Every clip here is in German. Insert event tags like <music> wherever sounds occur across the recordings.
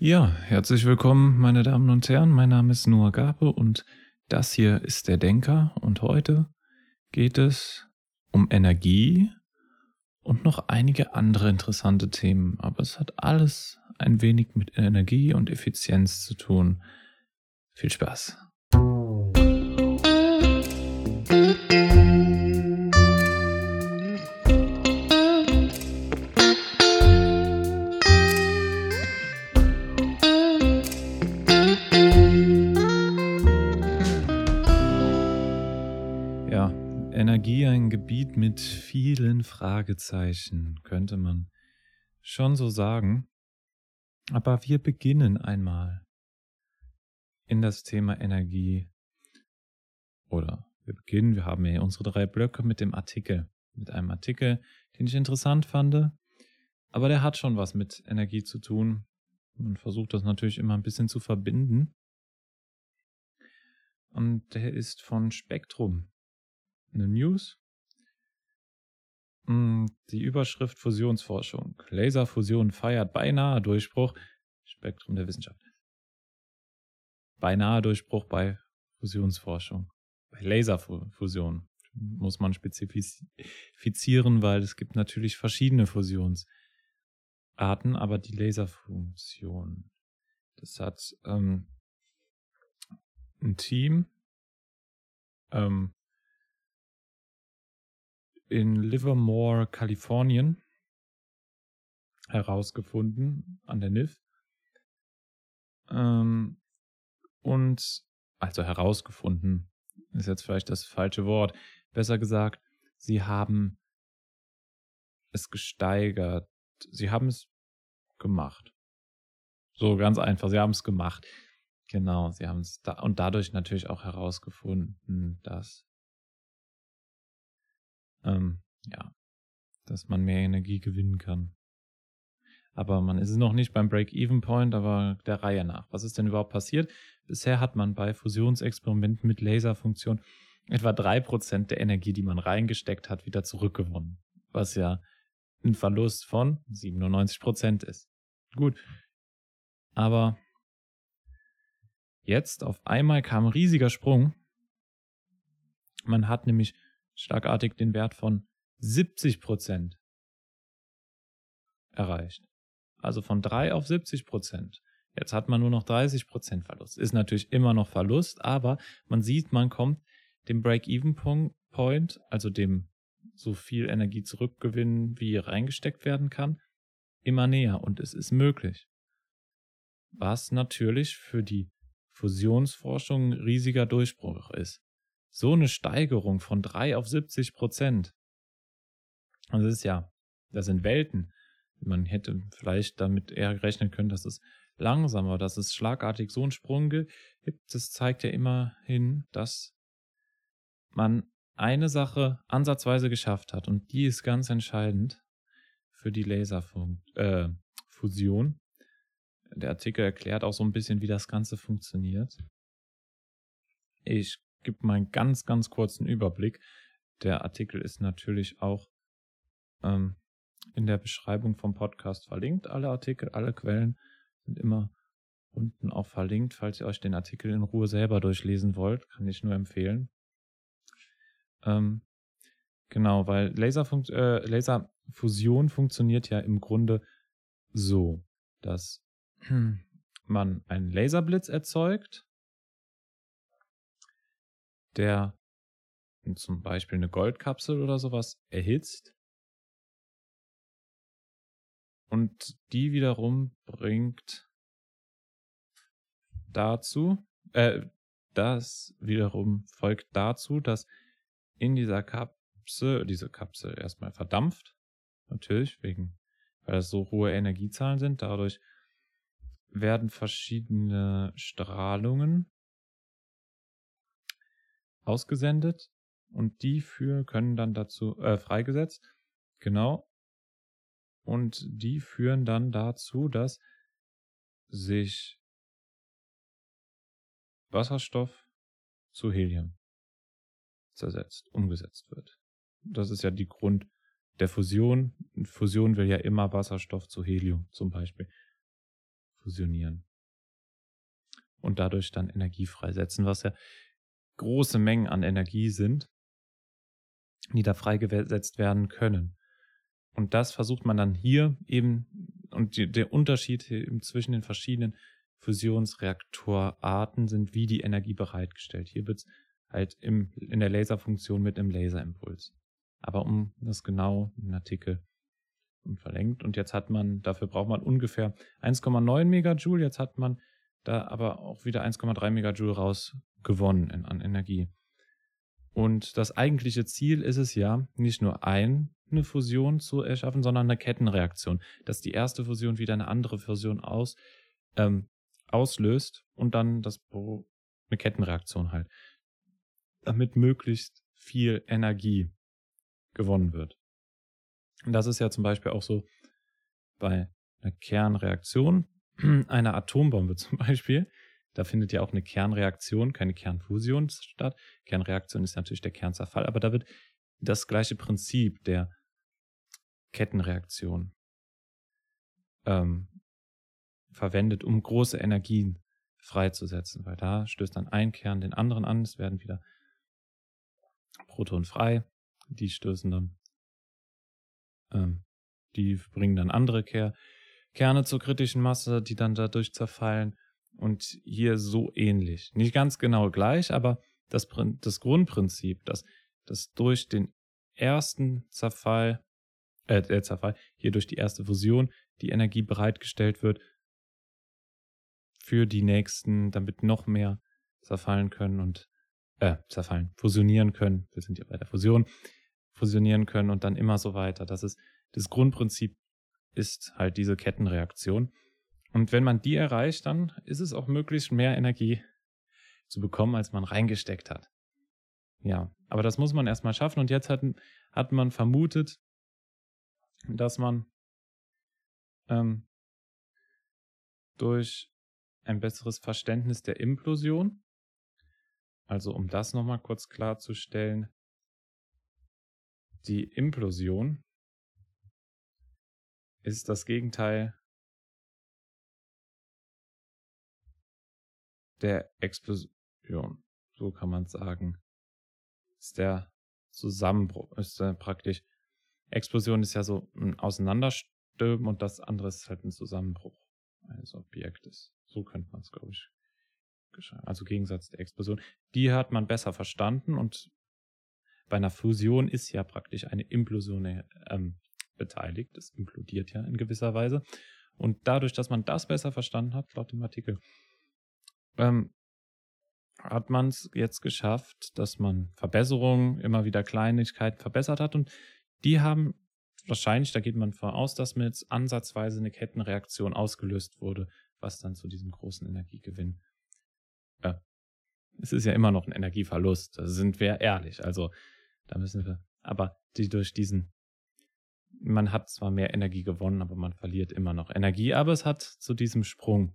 Ja, herzlich willkommen, meine Damen und Herren. Mein Name ist Noah Gabe und das hier ist der Denker. Und heute geht es um Energie und noch einige andere interessante Themen. Aber es hat alles ein wenig mit Energie und Effizienz zu tun. Viel Spaß. Gebiet mit vielen Fragezeichen, könnte man schon so sagen. Aber wir beginnen einmal in das Thema Energie. Oder wir beginnen, wir haben hier unsere drei Blöcke mit dem Artikel. Mit einem Artikel, den ich interessant fand. Aber der hat schon was mit Energie zu tun. Man versucht das natürlich immer ein bisschen zu verbinden. Und der ist von Spektrum eine News. Mm, die Überschrift Fusionsforschung. Laserfusion feiert beinahe Durchbruch. Spektrum der Wissenschaft. Beinahe Durchbruch bei Fusionsforschung. Bei Laserfusion muss man spezifizieren, weil es gibt natürlich verschiedene Fusionsarten, aber die Laserfusion, das hat ähm, ein Team ähm, in Livermore, Kalifornien herausgefunden an der NIF. Ähm, und also herausgefunden ist jetzt vielleicht das falsche Wort. Besser gesagt, sie haben es gesteigert. Sie haben es gemacht. So ganz einfach. Sie haben es gemacht. Genau, sie haben es da und dadurch natürlich auch herausgefunden, dass ähm, ja, dass man mehr Energie gewinnen kann. Aber man ist noch nicht beim Break-Even-Point, aber der Reihe nach. Was ist denn überhaupt passiert? Bisher hat man bei Fusionsexperimenten mit Laserfunktion etwa drei Prozent der Energie, die man reingesteckt hat, wieder zurückgewonnen. Was ja ein Verlust von 97% ist. Gut. Aber jetzt auf einmal kam ein riesiger Sprung. Man hat nämlich schlagartig den Wert von 70 Prozent erreicht. Also von 3 auf 70 Prozent. Jetzt hat man nur noch 30 Prozent Verlust. Ist natürlich immer noch Verlust, aber man sieht, man kommt dem Break-Even-Point, also dem so viel Energie zurückgewinnen, wie reingesteckt werden kann, immer näher und es ist möglich. Was natürlich für die Fusionsforschung ein riesiger Durchbruch ist so eine Steigerung von 3 auf 70 Prozent. Also das ist ja, das sind Welten. Man hätte vielleicht damit eher rechnen können, dass es langsamer, dass es schlagartig so einen Sprung gibt. Das zeigt ja immerhin, dass man eine Sache ansatzweise geschafft hat und die ist ganz entscheidend für die Laserfusion. Äh, Der Artikel erklärt auch so ein bisschen, wie das Ganze funktioniert. Ich gebe mal einen ganz, ganz kurzen Überblick. Der Artikel ist natürlich auch ähm, in der Beschreibung vom Podcast verlinkt. Alle Artikel, alle Quellen sind immer unten auch verlinkt. Falls ihr euch den Artikel in Ruhe selber durchlesen wollt, kann ich nur empfehlen. Ähm, genau, weil Laserfunk äh, Laserfusion funktioniert ja im Grunde so, dass <clears throat> man einen Laserblitz erzeugt der zum Beispiel eine Goldkapsel oder sowas erhitzt. Und die wiederum bringt dazu, äh, das wiederum folgt dazu, dass in dieser Kapsel, diese Kapsel erstmal verdampft. Natürlich, wegen, weil das so hohe Energiezahlen sind. Dadurch werden verschiedene Strahlungen ausgesendet und die für können dann dazu äh, freigesetzt. Genau. Und die führen dann dazu, dass sich Wasserstoff zu Helium zersetzt, umgesetzt wird. Das ist ja die Grund der Fusion. Fusion will ja immer Wasserstoff zu Helium zum Beispiel fusionieren. Und dadurch dann Energie freisetzen, was ja große Mengen an Energie sind, die da freigesetzt werden können. Und das versucht man dann hier eben, und die, der Unterschied eben zwischen den verschiedenen Fusionsreaktorarten sind, wie die Energie bereitgestellt. Hier wird es halt im, in der Laserfunktion mit einem Laserimpuls. Aber um das genau im Artikel verlängert. Und jetzt hat man, dafür braucht man ungefähr 1,9 Megajoule. Jetzt hat man da aber auch wieder 1,3 Megajoule rausgewonnen in, an Energie. Und das eigentliche Ziel ist es ja, nicht nur eine Fusion zu erschaffen, sondern eine Kettenreaktion, dass die erste Fusion wieder eine andere Fusion aus, ähm, auslöst und dann das eine Kettenreaktion halt, damit möglichst viel Energie gewonnen wird. Und das ist ja zum Beispiel auch so bei einer Kernreaktion, <clears throat> einer Atombombe zum Beispiel. Da findet ja auch eine Kernreaktion, keine Kernfusion statt. Kernreaktion ist natürlich der Kernzerfall, aber da wird das gleiche Prinzip der Kettenreaktion ähm, verwendet, um große Energien freizusetzen, weil da stößt dann ein Kern den anderen an, es werden wieder Protonen frei, die stößen dann, ähm, die bringen dann andere Ker Kerne zur kritischen Masse, die dann dadurch zerfallen und hier so ähnlich. Nicht ganz genau gleich, aber das, das Grundprinzip, dass, dass durch den ersten Zerfall, äh, der Zerfall, hier durch die erste Fusion die Energie bereitgestellt wird für die nächsten, damit noch mehr zerfallen können und äh, zerfallen, fusionieren können. Wir sind ja bei der Fusion, fusionieren können und dann immer so weiter. Das ist das Grundprinzip ist halt diese Kettenreaktion. Und wenn man die erreicht, dann ist es auch möglich, mehr Energie zu bekommen, als man reingesteckt hat. Ja, aber das muss man erstmal schaffen. Und jetzt hat, hat man vermutet, dass man ähm, durch ein besseres Verständnis der Implosion, also um das nochmal kurz klarzustellen, die Implosion ist das Gegenteil der Explosion. So kann man sagen. Ist der Zusammenbruch, ist äh, praktisch. Explosion ist ja so ein Auseinanderstürmen und das andere ist halt ein Zusammenbruch eines Objektes. So könnte man es, glaube ich, also Gegensatz der Explosion. Die hat man besser verstanden und bei einer Fusion ist ja praktisch eine Implosion ähm, beteiligt. Es implodiert ja in gewisser Weise. Und dadurch, dass man das besser verstanden hat, laut dem Artikel, ähm, hat man es jetzt geschafft, dass man Verbesserungen, immer wieder Kleinigkeiten verbessert hat. Und die haben wahrscheinlich, da geht man von aus, dass mit ansatzweise eine Kettenreaktion ausgelöst wurde, was dann zu diesem großen Energiegewinn. Äh, es ist ja immer noch ein Energieverlust, da sind wir ehrlich. Also da müssen wir, aber die durch diesen man hat zwar mehr Energie gewonnen, aber man verliert immer noch Energie. Aber es hat zu diesem Sprung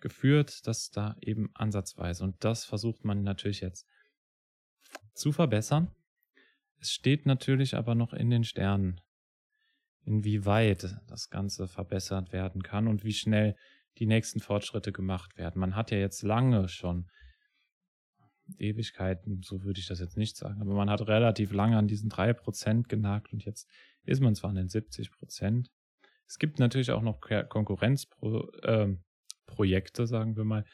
geführt, dass da eben ansatzweise. Und das versucht man natürlich jetzt zu verbessern. Es steht natürlich aber noch in den Sternen, inwieweit das Ganze verbessert werden kann und wie schnell die nächsten Fortschritte gemacht werden. Man hat ja jetzt lange schon Ewigkeiten, so würde ich das jetzt nicht sagen, aber man hat relativ lange an diesen drei Prozent genagt und jetzt ist man zwar an den 70%. Es gibt natürlich auch noch Konkurrenzprojekte, ähm, sagen wir mal.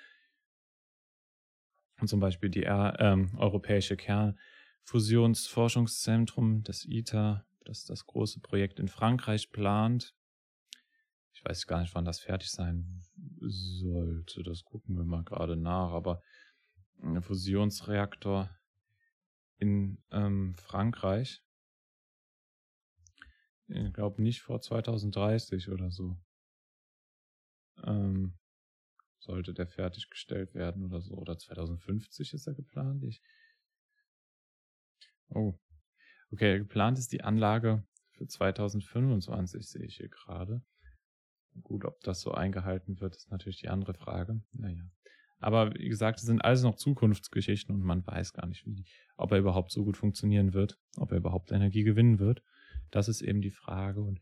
Und zum Beispiel die ähm, Europäische Kernfusionsforschungszentrum, das ITER, das das große Projekt in Frankreich plant. Ich weiß gar nicht, wann das fertig sein sollte. Das gucken wir mal gerade nach. Aber Fusionsreaktor in ähm, Frankreich ich glaube nicht vor 2030 oder so. Ähm, sollte der fertiggestellt werden oder so. Oder 2050 ist er geplant. Ich oh. Okay, geplant ist die Anlage für 2025, sehe ich hier gerade. Gut, ob das so eingehalten wird, ist natürlich die andere Frage. Naja. Aber wie gesagt, es sind alles noch Zukunftsgeschichten und man weiß gar nicht, wie, ob er überhaupt so gut funktionieren wird, ob er überhaupt Energie gewinnen wird. Das ist eben die Frage. Und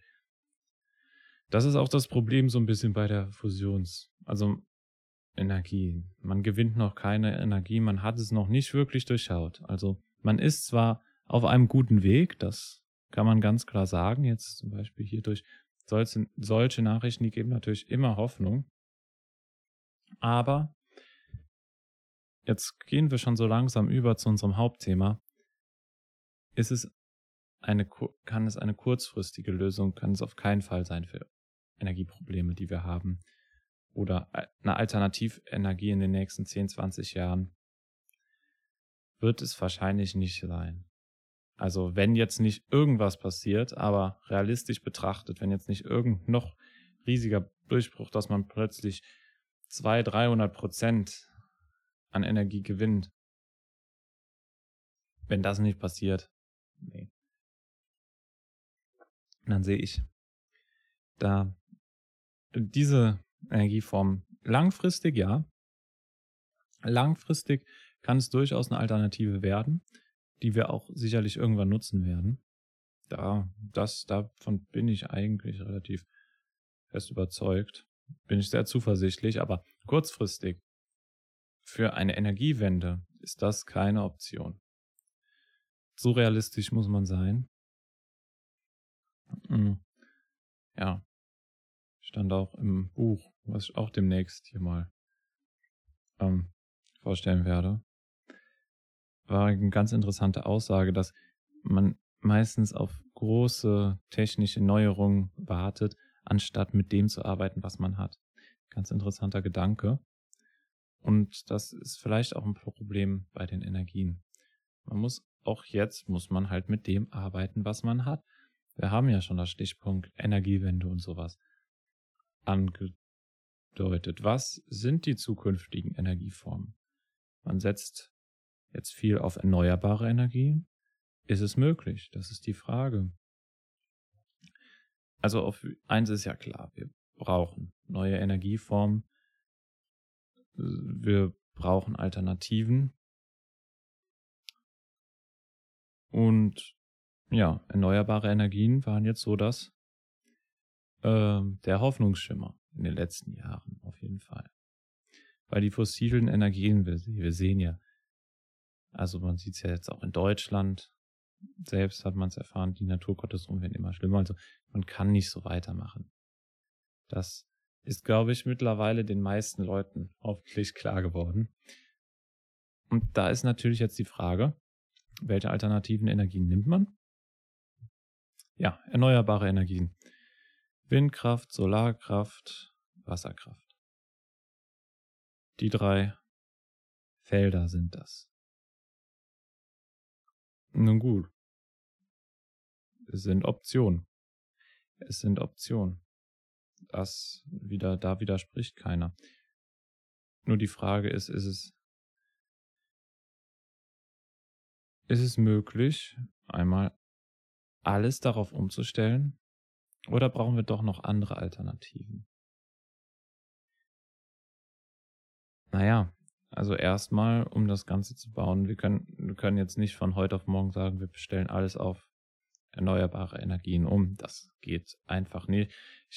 Das ist auch das Problem so ein bisschen bei der Fusions. Also Energie. Man gewinnt noch keine Energie, man hat es noch nicht wirklich durchschaut. Also man ist zwar auf einem guten Weg, das kann man ganz klar sagen. Jetzt zum Beispiel hier durch solche, solche Nachrichten, die geben natürlich immer Hoffnung. Aber jetzt gehen wir schon so langsam über zu unserem Hauptthema. Ist es eine, kann es eine kurzfristige Lösung, kann es auf keinen Fall sein für Energieprobleme, die wir haben. Oder eine Alternativenergie in den nächsten 10, 20 Jahren. Wird es wahrscheinlich nicht sein. Also wenn jetzt nicht irgendwas passiert, aber realistisch betrachtet, wenn jetzt nicht irgend noch riesiger Durchbruch, dass man plötzlich 200, 300 Prozent an Energie gewinnt. Wenn das nicht passiert, nee. Dann sehe ich da diese Energieform langfristig, ja. Langfristig kann es durchaus eine Alternative werden die wir auch sicherlich irgendwann nutzen werden. Da, das, davon bin ich eigentlich relativ fest überzeugt. Bin ich sehr zuversichtlich, aber kurzfristig für eine Energiewende ist das keine Option. So realistisch muss man sein. Hm. Ja, stand auch im Buch, was ich auch demnächst hier mal ähm, vorstellen werde war eine ganz interessante Aussage, dass man meistens auf große technische Neuerungen wartet, anstatt mit dem zu arbeiten, was man hat. Ganz interessanter Gedanke. Und das ist vielleicht auch ein Problem bei den Energien. Man muss auch jetzt, muss man halt mit dem arbeiten, was man hat. Wir haben ja schon das Stichpunkt Energiewende und sowas angedeutet. Was sind die zukünftigen Energieformen? Man setzt jetzt viel auf erneuerbare Energien? Ist es möglich? Das ist die Frage. Also auf eins ist ja klar, wir brauchen neue Energieformen, wir brauchen Alternativen und ja, erneuerbare Energien waren jetzt so das äh, der Hoffnungsschimmer in den letzten Jahren auf jeden Fall. Weil die fossilen Energien, wir, wir sehen ja, also man sieht es ja jetzt auch in Deutschland. Selbst hat man es erfahren, die Naturkatastrophen werden immer schlimmer. Also man kann nicht so weitermachen. Das ist, glaube ich, mittlerweile den meisten Leuten hoffentlich klar geworden. Und da ist natürlich jetzt die Frage, welche alternativen Energien nimmt man? Ja, erneuerbare Energien. Windkraft, Solarkraft, Wasserkraft. Die drei Felder sind das. Nun gut. Es sind Optionen. Es sind Optionen. Das wieder, da widerspricht keiner. Nur die Frage ist, ist es, ist es möglich, einmal alles darauf umzustellen? Oder brauchen wir doch noch andere Alternativen? Naja, also erstmal, um das Ganze zu bauen, wir können, wir können jetzt nicht von heute auf morgen sagen, wir bestellen alles auf erneuerbare Energien um. Das geht einfach nicht.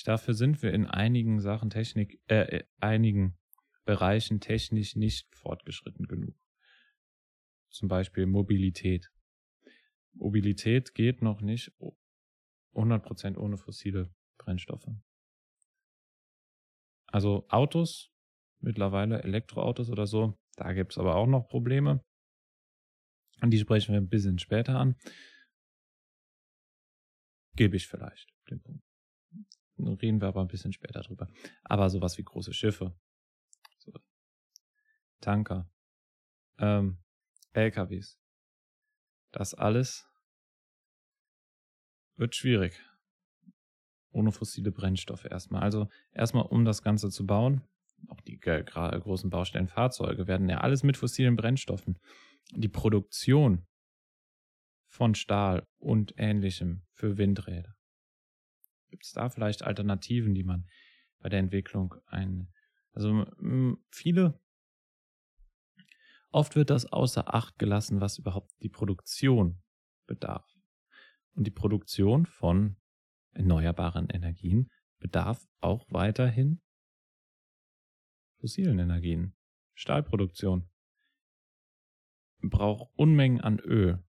Dafür sind wir in einigen Sachen Technik, äh, einigen Bereichen technisch nicht fortgeschritten genug. Zum Beispiel Mobilität. Mobilität geht noch nicht 100% ohne fossile Brennstoffe. Also Autos mittlerweile Elektroautos oder so. Da gibt es aber auch noch Probleme. Und die sprechen wir ein bisschen später an. Gebe ich vielleicht den Punkt. Reden wir aber ein bisschen später drüber. Aber sowas wie große Schiffe, so Tanker, ähm, LKWs, das alles wird schwierig. Ohne fossile Brennstoffe erstmal. Also erstmal, um das Ganze zu bauen, auch die großen Baustellenfahrzeuge werden ja alles mit fossilen Brennstoffen. Die Produktion von Stahl und ähnlichem für Windräder. Gibt es da vielleicht Alternativen, die man bei der Entwicklung ein, also viele, oft wird das außer Acht gelassen, was überhaupt die Produktion bedarf. Und die Produktion von erneuerbaren Energien bedarf auch weiterhin fossilen Energien. Stahlproduktion braucht Unmengen an Öl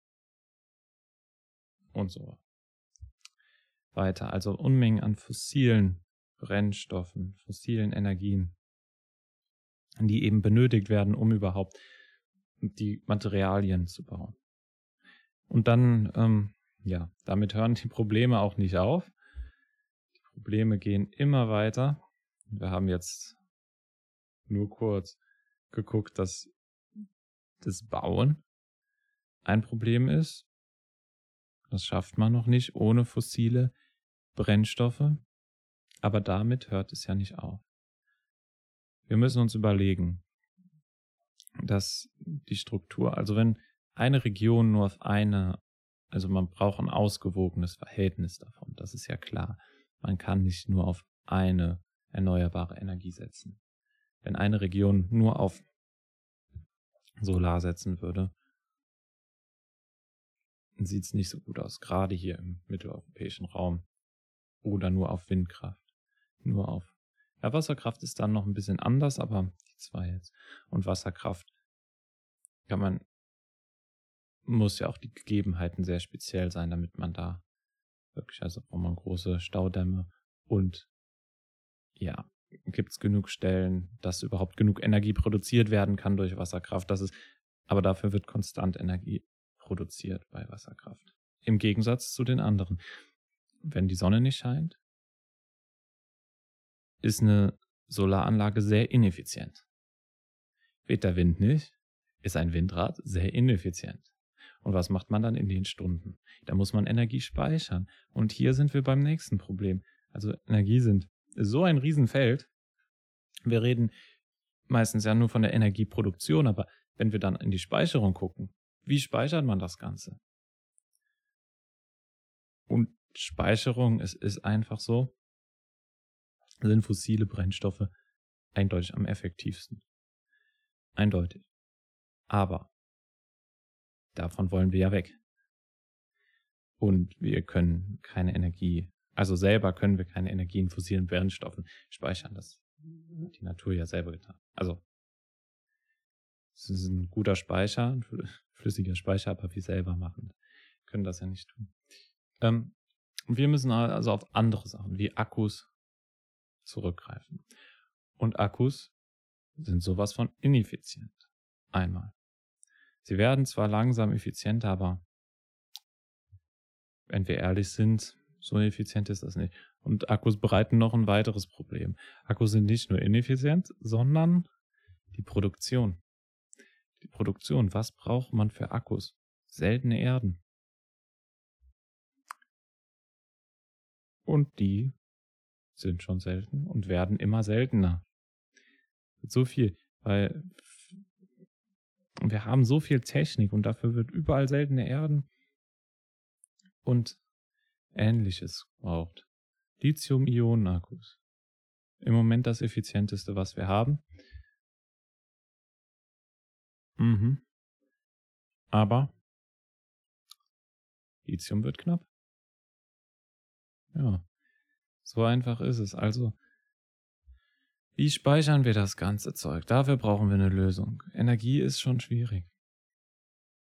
und so weiter. Also Unmengen an fossilen Brennstoffen, fossilen Energien, die eben benötigt werden, um überhaupt die Materialien zu bauen. Und dann, ähm, ja, damit hören die Probleme auch nicht auf. Die Probleme gehen immer weiter. Wir haben jetzt nur kurz geguckt, dass das Bauen ein Problem ist. Das schafft man noch nicht ohne fossile Brennstoffe. Aber damit hört es ja nicht auf. Wir müssen uns überlegen, dass die Struktur, also wenn eine Region nur auf eine, also man braucht ein ausgewogenes Verhältnis davon, das ist ja klar. Man kann nicht nur auf eine erneuerbare Energie setzen. Wenn eine Region nur auf Solar setzen würde, sieht es nicht so gut aus, gerade hier im mitteleuropäischen Raum. Oder nur auf Windkraft. Nur auf. Ja, Wasserkraft ist dann noch ein bisschen anders, aber die zwei jetzt. Und Wasserkraft kann man, muss ja auch die Gegebenheiten sehr speziell sein, damit man da wirklich, also braucht man große Staudämme und ja, gibt es genug Stellen, dass überhaupt genug Energie produziert werden kann durch Wasserkraft. Das ist, aber dafür wird konstant Energie produziert bei Wasserkraft. Im Gegensatz zu den anderen. Wenn die Sonne nicht scheint, ist eine Solaranlage sehr ineffizient. Weht der Wind nicht, ist ein Windrad sehr ineffizient. Und was macht man dann in den Stunden? Da muss man Energie speichern. Und hier sind wir beim nächsten Problem. Also Energie sind so ein Riesenfeld. Wir reden meistens ja nur von der Energieproduktion, aber wenn wir dann in die Speicherung gucken, wie speichert man das Ganze? Und Speicherung, es ist einfach so, sind fossile Brennstoffe eindeutig am effektivsten. Eindeutig. Aber davon wollen wir ja weg. Und wir können keine Energie, also selber können wir keine Energie in fossilen Brennstoffen speichern. Das hat die Natur ja selber getan. Also, es ist ein guter Speicher, ein flüssiger Speicher, aber wir selber machen, können das ja nicht tun. Ähm, wir müssen also auf andere Sachen wie Akkus zurückgreifen. Und Akkus sind sowas von ineffizient. Einmal. Sie werden zwar langsam effizienter, aber wenn wir ehrlich sind, so effizient ist das nicht. Und Akkus bereiten noch ein weiteres Problem. Akkus sind nicht nur ineffizient, sondern die Produktion. Die Produktion, was braucht man für Akkus? Seltene Erden. Und die sind schon selten und werden immer seltener. So viel, weil wir haben so viel Technik und dafür wird überall seltene Erden und ähnliches braucht. Lithium-Ionen-Akkus. Im Moment das effizienteste, was wir haben. Mhm. Aber Lithium wird knapp. Ja. So einfach ist es. Also, wie speichern wir das ganze Zeug? Dafür brauchen wir eine Lösung. Energie ist schon schwierig.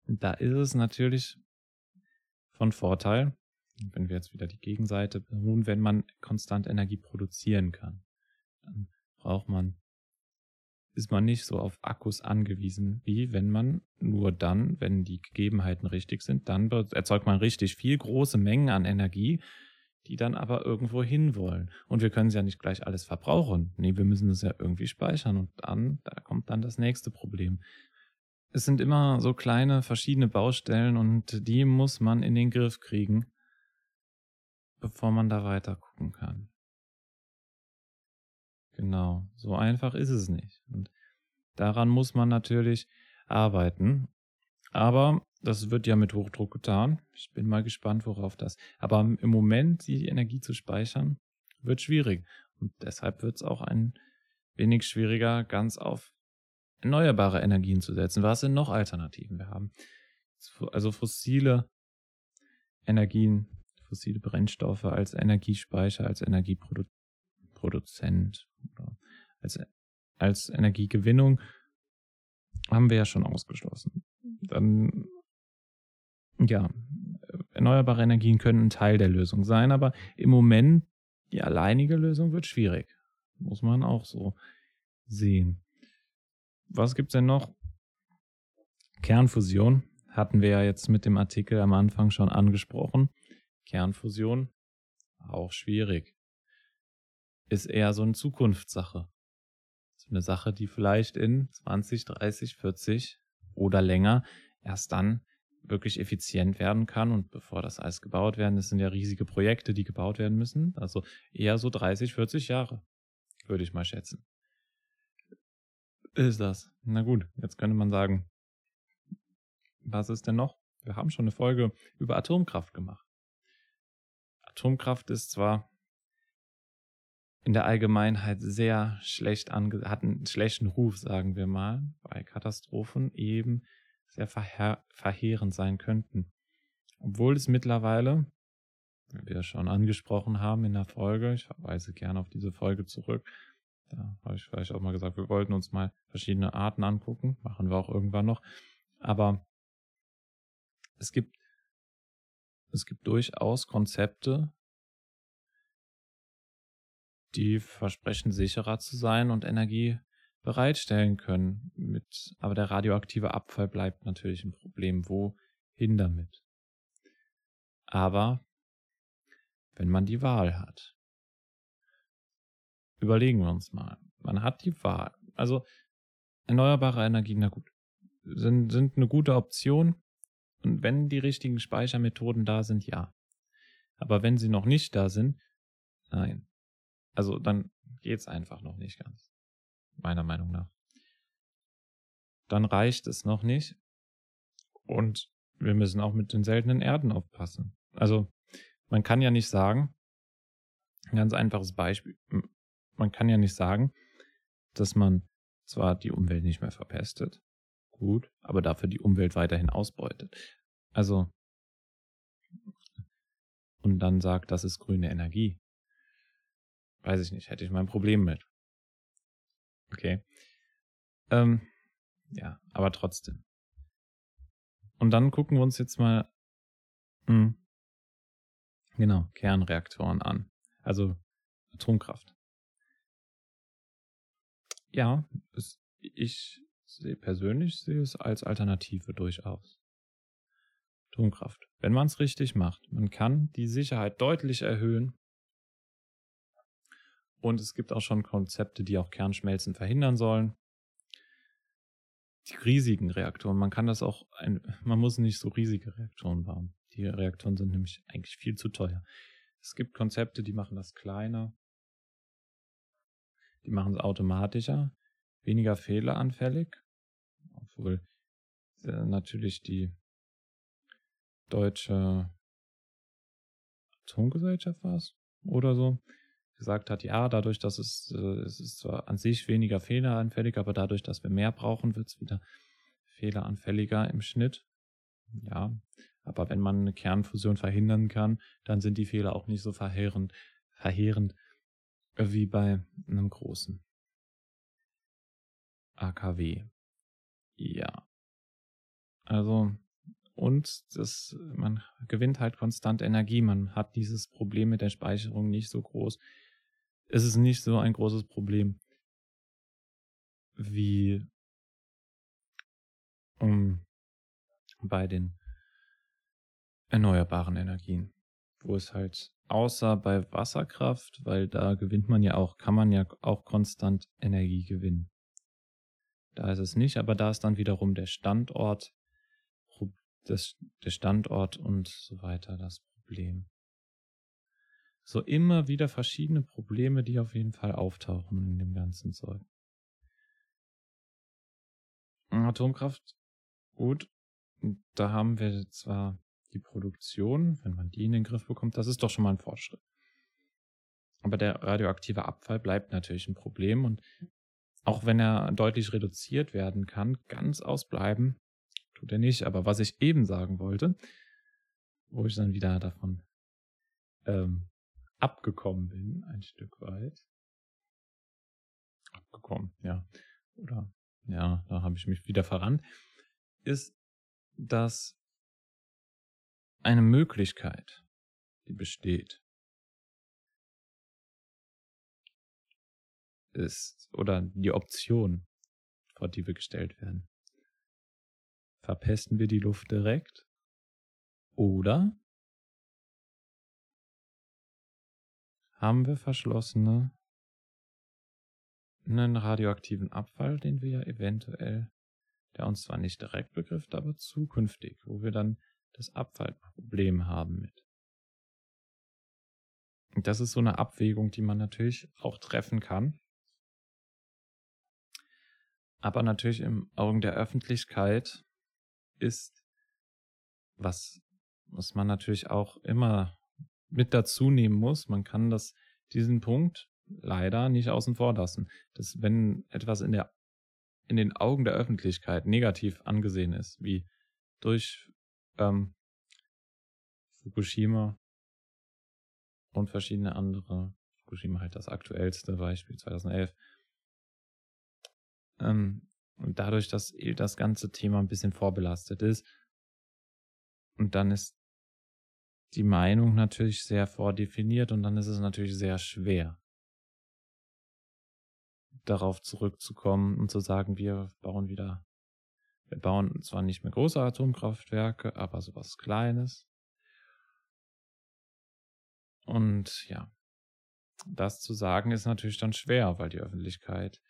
Da ist es natürlich von Vorteil, wenn wir jetzt wieder die Gegenseite beruhen, wenn man konstant Energie produzieren kann. Dann braucht man, ist man nicht so auf Akkus angewiesen, wie wenn man nur dann, wenn die Gegebenheiten richtig sind, dann erzeugt man richtig viel große Mengen an Energie die dann aber irgendwo hinwollen. Und wir können es ja nicht gleich alles verbrauchen. Nee, wir müssen es ja irgendwie speichern. Und dann, da kommt dann das nächste Problem. Es sind immer so kleine verschiedene Baustellen und die muss man in den Griff kriegen, bevor man da weiter gucken kann. Genau, so einfach ist es nicht. Und daran muss man natürlich arbeiten. Aber das wird ja mit Hochdruck getan. Ich bin mal gespannt, worauf das. Aber im Moment die Energie zu speichern, wird schwierig. Und deshalb wird es auch ein wenig schwieriger, ganz auf erneuerbare Energien zu setzen. Was sind noch Alternativen? Wir haben also fossile Energien, fossile Brennstoffe als Energiespeicher, als Energieproduktion Produzent oder als, als Energiegewinnung haben wir ja schon ausgeschlossen. Dann, ja, erneuerbare Energien können ein Teil der Lösung sein, aber im Moment die alleinige Lösung wird schwierig. Muss man auch so sehen. Was gibt's denn noch? Kernfusion hatten wir ja jetzt mit dem Artikel am Anfang schon angesprochen. Kernfusion auch schwierig. Ist eher so eine Zukunftssache. So eine Sache, die vielleicht in 20, 30, 40 oder länger erst dann wirklich effizient werden kann. Und bevor das alles gebaut werden, das sind ja riesige Projekte, die gebaut werden müssen. Also eher so 30, 40 Jahre, würde ich mal schätzen. Ist das? Na gut, jetzt könnte man sagen, was ist denn noch? Wir haben schon eine Folge über Atomkraft gemacht. Atomkraft ist zwar in der Allgemeinheit sehr schlecht ange hat einen schlechten Ruf, sagen wir mal, bei Katastrophen eben sehr verheer verheerend sein könnten. Obwohl es mittlerweile, wie wir schon angesprochen haben in der Folge, ich verweise gerne auf diese Folge zurück, da habe ich vielleicht auch mal gesagt, wir wollten uns mal verschiedene Arten angucken, machen wir auch irgendwann noch, aber es gibt es gibt durchaus Konzepte, die versprechen sicherer zu sein und Energie bereitstellen können. Mit, aber der radioaktive Abfall bleibt natürlich ein Problem. Wohin damit? Aber wenn man die Wahl hat, überlegen wir uns mal. Man hat die Wahl. Also erneuerbare Energien, na gut, sind, sind eine gute Option. Und wenn die richtigen Speichermethoden da sind, ja. Aber wenn sie noch nicht da sind, nein. Also dann geht's einfach noch nicht ganz. Meiner Meinung nach. Dann reicht es noch nicht. Und wir müssen auch mit den seltenen Erden aufpassen. Also man kann ja nicht sagen, ein ganz einfaches Beispiel, man kann ja nicht sagen, dass man zwar die Umwelt nicht mehr verpestet, gut, aber dafür die Umwelt weiterhin ausbeutet. Also, und dann sagt, das ist grüne Energie. Weiß ich nicht, hätte ich mein Problem mit. Okay. Ähm, ja, aber trotzdem. Und dann gucken wir uns jetzt mal, mh, hm, genau, Kernreaktoren an. Also Atomkraft. Ja, es, ich sehe persönlich sehe es als Alternative durchaus. Atomkraft. Wenn man es richtig macht, man kann die Sicherheit deutlich erhöhen und es gibt auch schon Konzepte, die auch Kernschmelzen verhindern sollen. Die riesigen Reaktoren, man kann das auch, ein, man muss nicht so riesige Reaktoren bauen. Die Reaktoren sind nämlich eigentlich viel zu teuer. Es gibt Konzepte, die machen das kleiner. Die machen es automatischer, weniger fehleranfällig. Obwohl äh, natürlich die deutsche Atomgesellschaft war es oder so, gesagt hat, ja, dadurch, dass es, äh, es ist zwar an sich weniger fehleranfällig, aber dadurch, dass wir mehr brauchen, wird es wieder fehleranfälliger im Schnitt. Ja, aber wenn man eine Kernfusion verhindern kann, dann sind die Fehler auch nicht so verheerend, verheerend wie bei einem großen AKW. Ja. Also, und das, man gewinnt halt konstant Energie. Man hat dieses Problem mit der Speicherung nicht so groß ist es nicht so ein großes Problem wie um, bei den erneuerbaren Energien, wo es halt außer bei Wasserkraft, weil da gewinnt man ja auch, kann man ja auch konstant Energie gewinnen. Da ist es nicht, aber da ist dann wiederum der Standort, das, der Standort und so weiter das Problem so immer wieder verschiedene Probleme, die auf jeden Fall auftauchen in dem ganzen Zeug. Atomkraft, gut, da haben wir zwar die Produktion, wenn man die in den Griff bekommt, das ist doch schon mal ein Fortschritt. Aber der radioaktive Abfall bleibt natürlich ein Problem und auch wenn er deutlich reduziert werden kann, ganz ausbleiben tut er nicht. Aber was ich eben sagen wollte, wo ich dann wieder davon ähm, abgekommen bin, ein Stück weit, abgekommen, ja. Oder ja, da habe ich mich wieder verrannt, ist, dass eine Möglichkeit, die besteht, ist, oder die Option, vor die wir gestellt werden. Verpesten wir die Luft direkt? Oder haben wir verschlossene einen radioaktiven Abfall, den wir ja eventuell, der uns zwar nicht direkt begrifft, aber zukünftig, wo wir dann das Abfallproblem haben mit. Und das ist so eine Abwägung, die man natürlich auch treffen kann. Aber natürlich im Augen der Öffentlichkeit ist, was, was man natürlich auch immer mit dazu nehmen muss, man kann das, diesen Punkt leider nicht außen vor lassen. Dass wenn etwas in der, in den Augen der Öffentlichkeit negativ angesehen ist, wie durch ähm, Fukushima und verschiedene andere, Fukushima halt das aktuellste Beispiel 2011, ähm, und dadurch, dass das ganze Thema ein bisschen vorbelastet ist, und dann ist die Meinung natürlich sehr vordefiniert und dann ist es natürlich sehr schwer, darauf zurückzukommen und zu sagen, wir bauen wieder, wir bauen zwar nicht mehr große Atomkraftwerke, aber sowas Kleines. Und ja, das zu sagen ist natürlich dann schwer, weil die Öffentlichkeit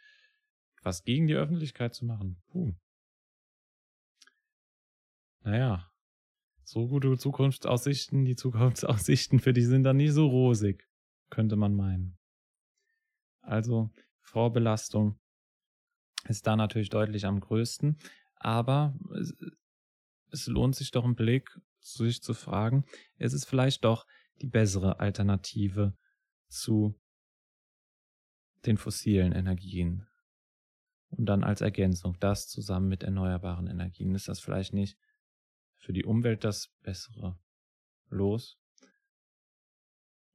was gegen die Öffentlichkeit zu machen. Puh. Naja, so gute Zukunftsaussichten, die Zukunftsaussichten für die sind dann nicht so rosig, könnte man meinen. Also Vorbelastung ist da natürlich deutlich am größten, aber es, lohnt sich doch einen Blick, sich zu fragen, ist es vielleicht doch die bessere Alternative zu den fossilen Energien, und dann als Ergänzung das zusammen mit erneuerbaren Energien. Ist das vielleicht nicht für die Umwelt das bessere Los?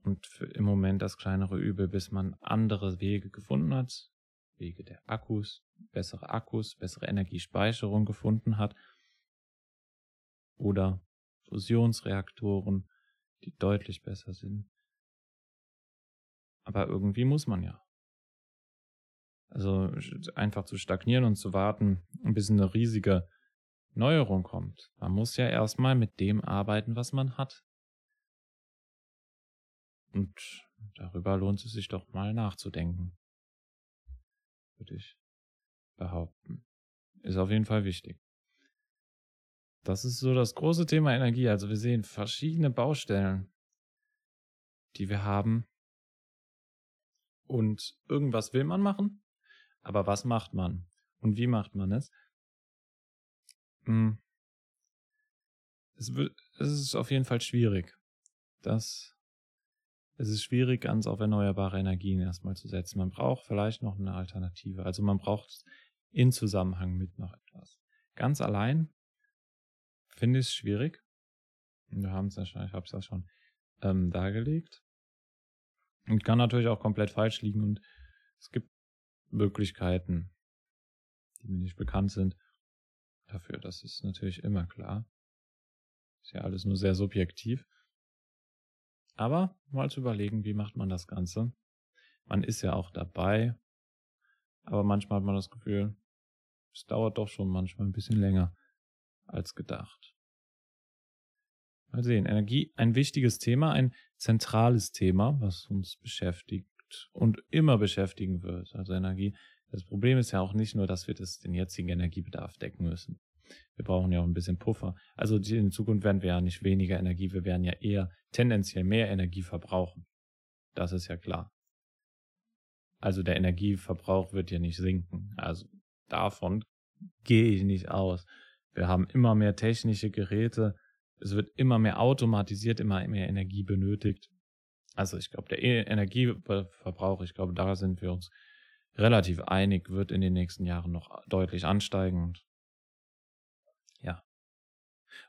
Und für im Moment das kleinere Übel, bis man andere Wege gefunden hat, Wege der Akkus, bessere Akkus, bessere Energiespeicherung gefunden hat oder Fusionsreaktoren, die deutlich besser sind. Aber irgendwie muss man ja. Also einfach zu stagnieren und zu warten, bis eine riesige Neuerung kommt. Man muss ja erstmal mit dem arbeiten, was man hat. Und darüber lohnt es sich doch mal nachzudenken. Würde ich behaupten. Ist auf jeden Fall wichtig. Das ist so das große Thema Energie. Also wir sehen verschiedene Baustellen, die wir haben. Und irgendwas will man machen. Aber was macht man? Und wie macht man es? Hm. Es, wird, es ist auf jeden Fall schwierig. Das, es ist schwierig, ganz auf erneuerbare Energien erstmal zu setzen. Man braucht vielleicht noch eine Alternative. Also man braucht in Zusammenhang mit noch etwas. Ganz allein finde ich es schwierig. Wir haben es ja schon, ich habe es ja schon ähm, dargelegt. Und kann natürlich auch komplett falsch liegen. Und es gibt Möglichkeiten, die mir nicht bekannt sind, dafür. Das ist natürlich immer klar. Ist ja alles nur sehr subjektiv. Aber mal zu überlegen, wie macht man das Ganze? Man ist ja auch dabei, aber manchmal hat man das Gefühl, es dauert doch schon manchmal ein bisschen länger als gedacht. Mal sehen, Energie, ein wichtiges Thema, ein zentrales Thema, was uns beschäftigt und immer beschäftigen wird, also Energie. Das Problem ist ja auch nicht nur, dass wir das, den jetzigen Energiebedarf decken müssen. Wir brauchen ja auch ein bisschen Puffer. Also in Zukunft werden wir ja nicht weniger Energie, wir werden ja eher tendenziell mehr Energie verbrauchen. Das ist ja klar. Also der Energieverbrauch wird ja nicht sinken. Also davon gehe ich nicht aus. Wir haben immer mehr technische Geräte. Es wird immer mehr automatisiert, immer mehr Energie benötigt. Also ich glaube, der e- Energieverbrauch, ich glaube, da sind wir uns relativ einig, wird in den nächsten Jahren noch deutlich ansteigen. Und ja.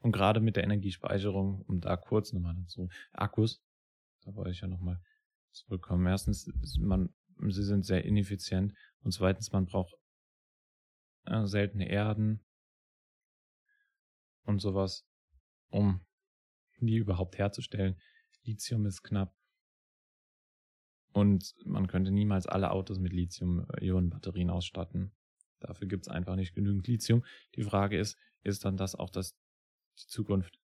Und gerade mit der Energiespeicherung, um da kurz nochmal dazu, Akkus, da wollte ich ja nochmal zurückkommen. Erstens, man sie sind sehr ineffizient. Und zweitens, man braucht äh, seltene Erden und sowas, um die überhaupt herzustellen. Lithium ist knapp. Und man könnte niemals alle Autos mit Lithium-Ionen-Batterien ausstatten. Dafür gibt es einfach nicht genügend Lithium. Die Frage ist, ist dann das auch das die Zukunft?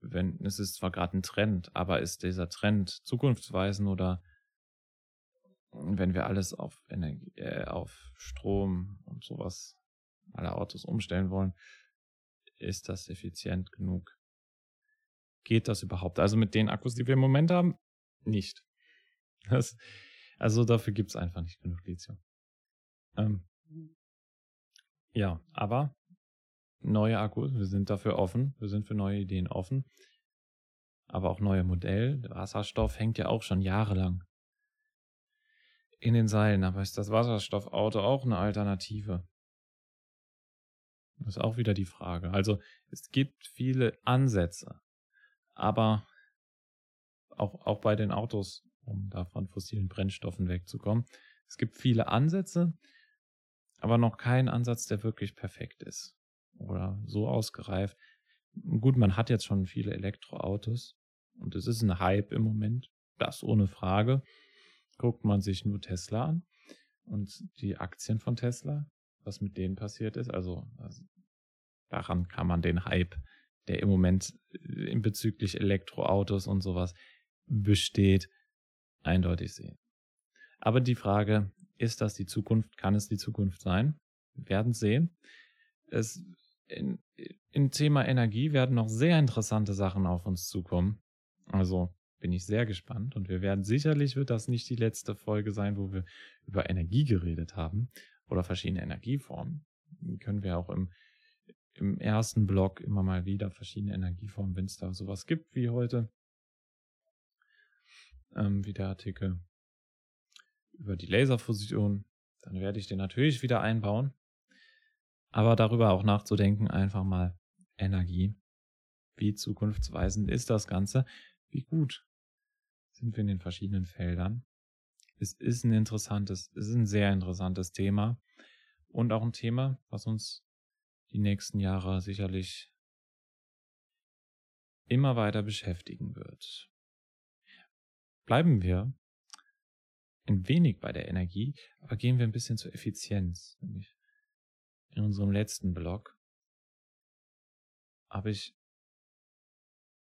Wenn es ist zwar gerade ein Trend, aber ist dieser Trend zukunftsweisend oder wenn wir alles auf Energie, äh, auf Strom und sowas, alle Autos umstellen wollen, ist das effizient genug? Geht das überhaupt? Also mit den Akkus, die wir im Moment haben, nicht. Das, also dafür gibt es einfach nicht genug Lithium. Ähm, ja, aber neue Akkus, wir sind dafür offen, wir sind für neue Ideen offen. Aber auch neue Modelle. Wasserstoff hängt ja auch schon jahrelang in den Seilen. Aber ist das Wasserstoffauto auch eine Alternative? Das ist auch wieder die Frage. Also es gibt viele Ansätze, aber auch, auch bei den Autos, um da von fossilen Brennstoffen wegzukommen. Es gibt viele Ansätze, aber noch keinen Ansatz, der wirklich perfekt ist oder so ausgereift. Gut, man hat jetzt schon viele Elektroautos und es ist ein Hype im Moment, das ohne Frage. Guckt man sich nur Tesla an und die Aktien von Tesla, was mit denen passiert ist, also, also daran kann man den Hype, der im Moment äh, in bezüglich Elektroautos und sowas besteht, eindeutig sehen. Aber die Frage, ist das die Zukunft? Kann es die Zukunft sein? Wir werden sehen. Es, in, Im Thema Energie werden noch sehr interessante Sachen auf uns zukommen. Also bin ich sehr gespannt und wir werden sicherlich wird das nicht die letzte Folge sein, wo wir über Energie geredet haben oder verschiedene Energieformen. Die können wir auch im, im ersten Blog immer mal wieder verschiedene Energieformen, wenn es da sowas gibt wie heute, ähm, wie der Artikel über die Laserfusion, dann werde ich den natürlich wieder einbauen. Aber darüber auch nachzudenken, einfach mal Energie. Wie zukunftsweisend ist das Ganze? Wie gut sind wir in den verschiedenen Feldern? Es ist ein interessantes, es ist ein sehr interessantes Thema und auch ein Thema, was uns die nächsten Jahre sicherlich immer weiter beschäftigen wird. Bleiben wir ein wenig bei der Energie, aber gehen wir ein bisschen zur Effizienz. In unserem letzten Blog habe ich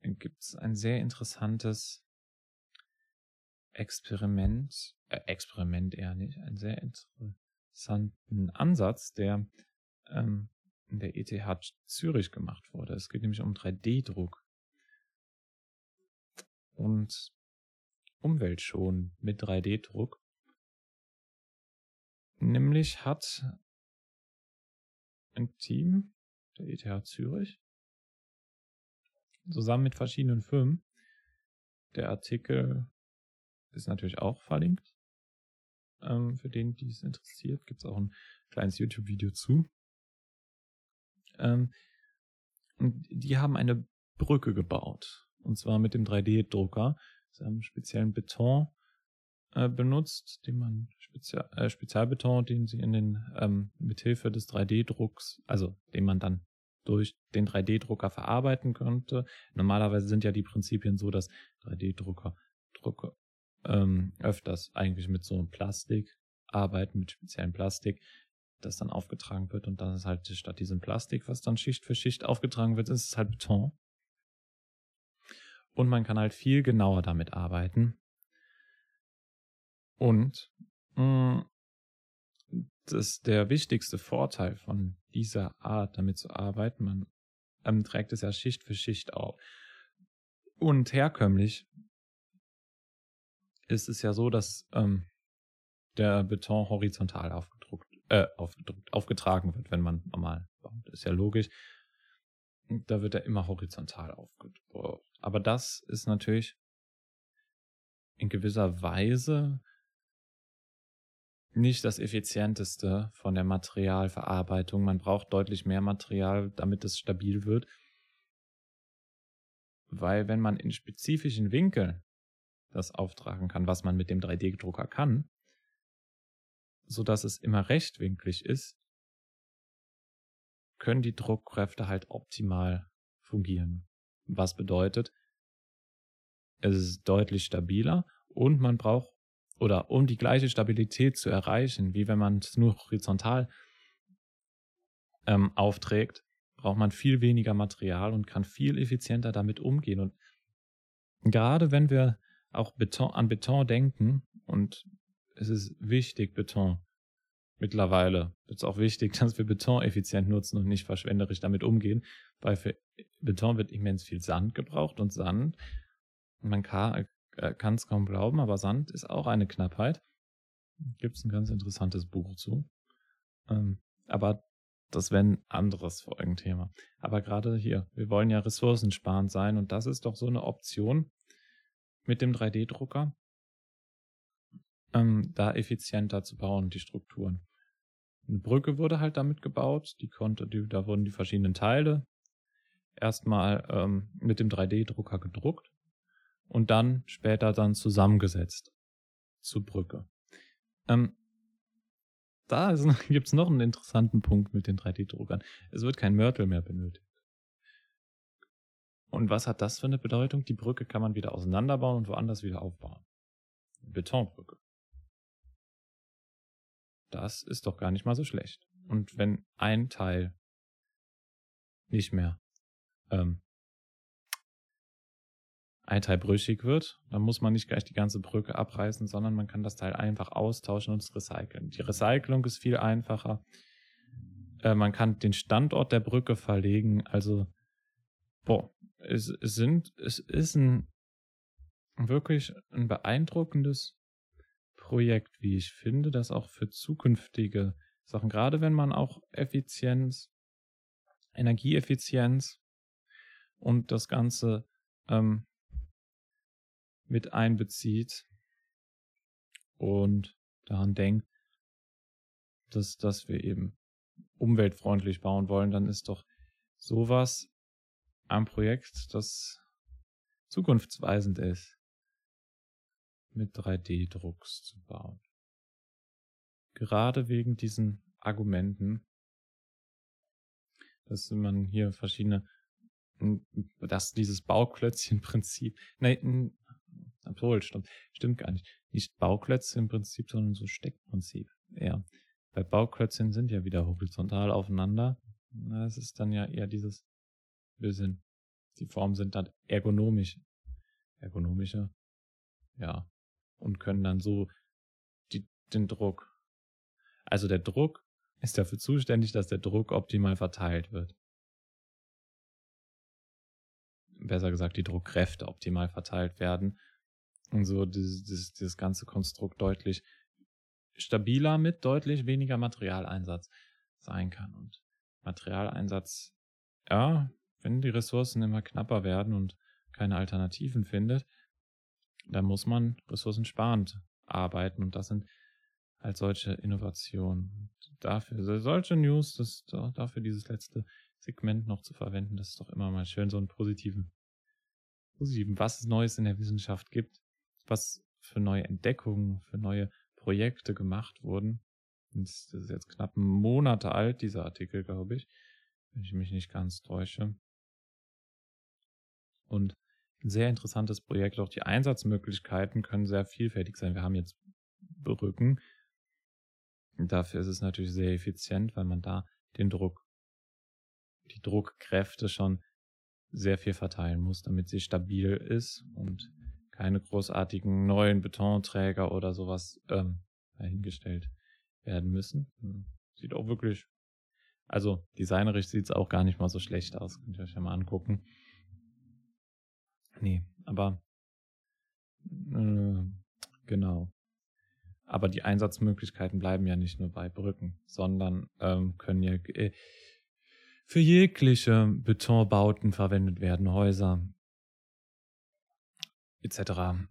gibt es ein sehr interessantes Experiment, äh, Experiment eher nicht, einen sehr interessanten Ansatz, der ähm, in der ETH Zürich gemacht wurde. Es geht nämlich um 3D-Druck. Und umweltschonend mit 3D-Druck. Nämlich hat ein Team der ETH Zürich zusammen mit verschiedenen Firmen. Der Artikel ist natürlich auch verlinkt. Ähm, für den, die es interessiert, gibt es auch ein kleines YouTube-Video zu. Ähm, und die haben eine Brücke gebaut. Und zwar mit dem 3D-Drucker einem speziellen Beton äh, benutzt, den man Spezial, äh, Spezialbeton, den sie in den ähm, mithilfe des 3D-Drucks, also den man dann durch den 3D-Drucker verarbeiten könnte. Normalerweise sind ja die Prinzipien so, dass 3D-Drucker Drucker ähm, öfters eigentlich mit so einem Plastik arbeiten, mit speziellem Plastik, das dann aufgetragen wird und dann ist halt statt diesem Plastik, was dann Schicht für Schicht aufgetragen wird, ist es halt Beton. Und man kann halt viel genauer damit arbeiten. Und mh, mm, das der wichtigste Vorteil von dieser Art, damit zu arbeiten. Man ähm, trägt es ja Schicht für Schicht auf. Und herkömmlich ist es ja so, dass ähm, der Beton horizontal aufgedruckt, äh, aufgedruckt, aufgetragen wird, wenn man normal baut. Ist ja logisch. Da wird er immer horizontal aufgedruckt. Aber das ist natürlich in gewisser Weise nicht das effizienteste von der Materialverarbeitung. Man braucht deutlich mehr Material, damit es stabil wird. Weil wenn man in spezifischen Winkeln das auftragen kann, was man mit dem 3D-Drucker kann, so dass es immer rechtwinklig ist, können die Druckkräfte halt optimal fungieren. Was bedeutet, es ist deutlich stabiler und man braucht, oder um die gleiche Stabilität zu erreichen, wie wenn man es nur horizontal ähm, aufträgt, braucht man viel weniger Material und kann viel effizienter damit umgehen. Und gerade wenn wir auch Beton, an Beton denken, und es ist wichtig, Beton mittlerweile ist es auch wichtig, <laughs> dass wir Beton effizient nutzen und nicht verschwenderisch damit umgehen, weil für Beton wird immens viel Sand gebraucht und Sand, man kann es kaum glauben, aber Sand ist auch eine Knappheit. Gibt es ein ganz interessantes Buch zu. Ähm, aber das wäre ein anderes Folgenthema. Aber gerade hier, wir wollen ja ressourcensparend sein und das ist doch so eine Option mit dem 3D-Drucker, ähm, da effizienter zu bauen, die Strukturen. Eine Brücke wurde halt damit gebaut, die konnte, die, da wurden die verschiedenen Teile erstmal ähm, mit dem 3D-Drucker gedruckt und dann später dann zusammengesetzt zur Brücke. Ähm, da <laughs> gibt es noch einen interessanten Punkt mit den 3D-Druckern. Es wird kein Mörtel mehr benötigt. Und was hat das für eine Bedeutung? Die Brücke kann man wieder auseinanderbauen und woanders wieder aufbauen. Betonbrücke. Das ist doch gar nicht mal so schlecht. Und wenn ein Teil nicht mehr ähm, ein Teil brüchig wird, dann muss man nicht gleich die ganze Brücke abreißen, sondern man kann das Teil einfach austauschen und es recyceln. Die Recyclung ist viel einfacher. Äh, man kann den Standort der Brücke verlegen. Also, boah, es, es sind, es ist ein wirklich ein beeindruckendes Projekt, wie ich finde, das auch für zukünftige Sachen, gerade wenn man auch Effizienz, Energieeffizienz und das Ganze ähm, mit einbezieht und daran denkt, dass, dass wir eben umweltfreundlich bauen wollen, dann ist doch sowas ein Projekt, das zukunftsweisend ist, mit 3D-Drucks zu bauen. Gerade wegen diesen Argumenten, dass man hier verschiedene, dass dieses Bauklötzchen-Prinzip, <laughs> nein, obwohl, stimmt, stimmt gar nicht. Nicht Bauklötze im Prinzip, sondern so Steckprinzip. Ja. Bei Bauklötzchen sind ja wieder horizontal aufeinander. Das ist dann ja eher dieses bisschen, die Formen sind dann ergonomisch. Ergonomische. Ja. Und können dann so die, den Druck. Also der Druck ist dafür zuständig, dass der Druck optimal verteilt wird. Besser gesagt, die Druckkräfte optimal verteilt werden und so dieses, dieses, dieses ganze Konstrukt deutlich stabiler mit deutlich weniger Materialeinsatz sein kann. Und Materialeinsatz, ja, wenn die Ressourcen immer knapper werden und keine Alternativen findet, dann muss man ressourcensparend arbeiten und das sind halt solche Innovationen. Dafür, solche News, das, dafür dieses letzte Segment noch zu verwenden, das ist doch immer mal schön, so einen positiven, positiven, was es Neues in der Wissenschaft gibt was für neue Entdeckungen, für neue Projekte gemacht wurden. Das ist jetzt knapp Monate alt, dieser Artikel, glaube ich, wenn ich mich nicht ganz täusche. Und sehr interessantes Projekt. Auch die Einsatzmöglichkeiten können sehr vielfältig sein. Wir haben jetzt Brücken. Dafür ist es natürlich sehr effizient, weil man da den Druck, die Druckkräfte schon sehr viel verteilen muss, damit sie stabil ist und keine großartigen neuen Betonträger oder sowas ähm, dahingestellt werden müssen. Hm. Sieht auch wirklich, also designerisch sieht es auch gar nicht mal so schlecht aus. Könnt ihr euch ja mal angucken. Nee, aber äh, genau. Aber die Einsatzmöglichkeiten bleiben ja nicht nur bei Brücken, sondern ähm, können ja äh, für jegliche Betonbauten verwendet werden, Häuser, etc.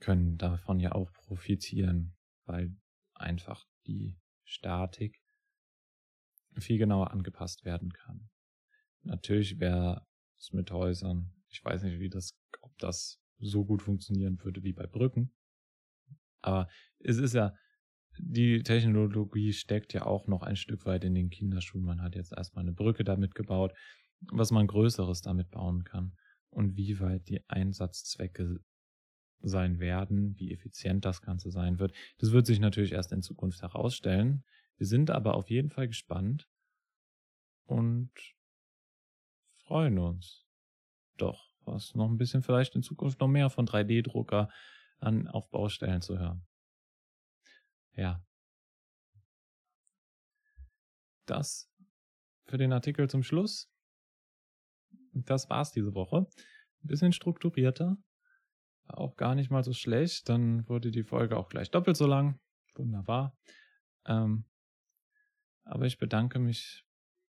können davon ja auch profitieren, weil einfach die Statik viel genauer angepasst werden kann. Natürlich wäre es mit Häusern, ich weiß nicht, wie das, ob das so gut funktionieren würde wie bei Brücken. Aber es ist ja, die Technologie steckt ja auch noch ein Stück weit in den Kinderschuhen. Man hat jetzt erstmal eine Brücke damit gebaut, was man Größeres damit bauen kann und wie weit die Einsatzzwecke sein werden, wie effizient das Ganze sein wird. Das wird sich natürlich erst in Zukunft herausstellen. Wir sind aber auf jeden Fall gespannt und freuen uns doch, was noch ein bisschen vielleicht in Zukunft noch mehr von 3D-Drucker an auf Baustellen zu hören. Ja. Das für den Artikel zum Schluss. Das war's diese Woche. Ein bisschen strukturierter, auch gar nicht mal so schlecht. Dann wurde die Folge auch gleich doppelt so lang. Wunderbar. Ähm, aber ich bedanke mich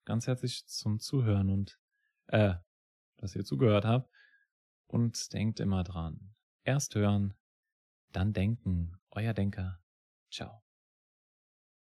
ganz herzlich zum Zuhören und äh, dass ihr zugehört habt. Und denkt immer dran. Erst hören, dann denken. Euer Denker. Ciao.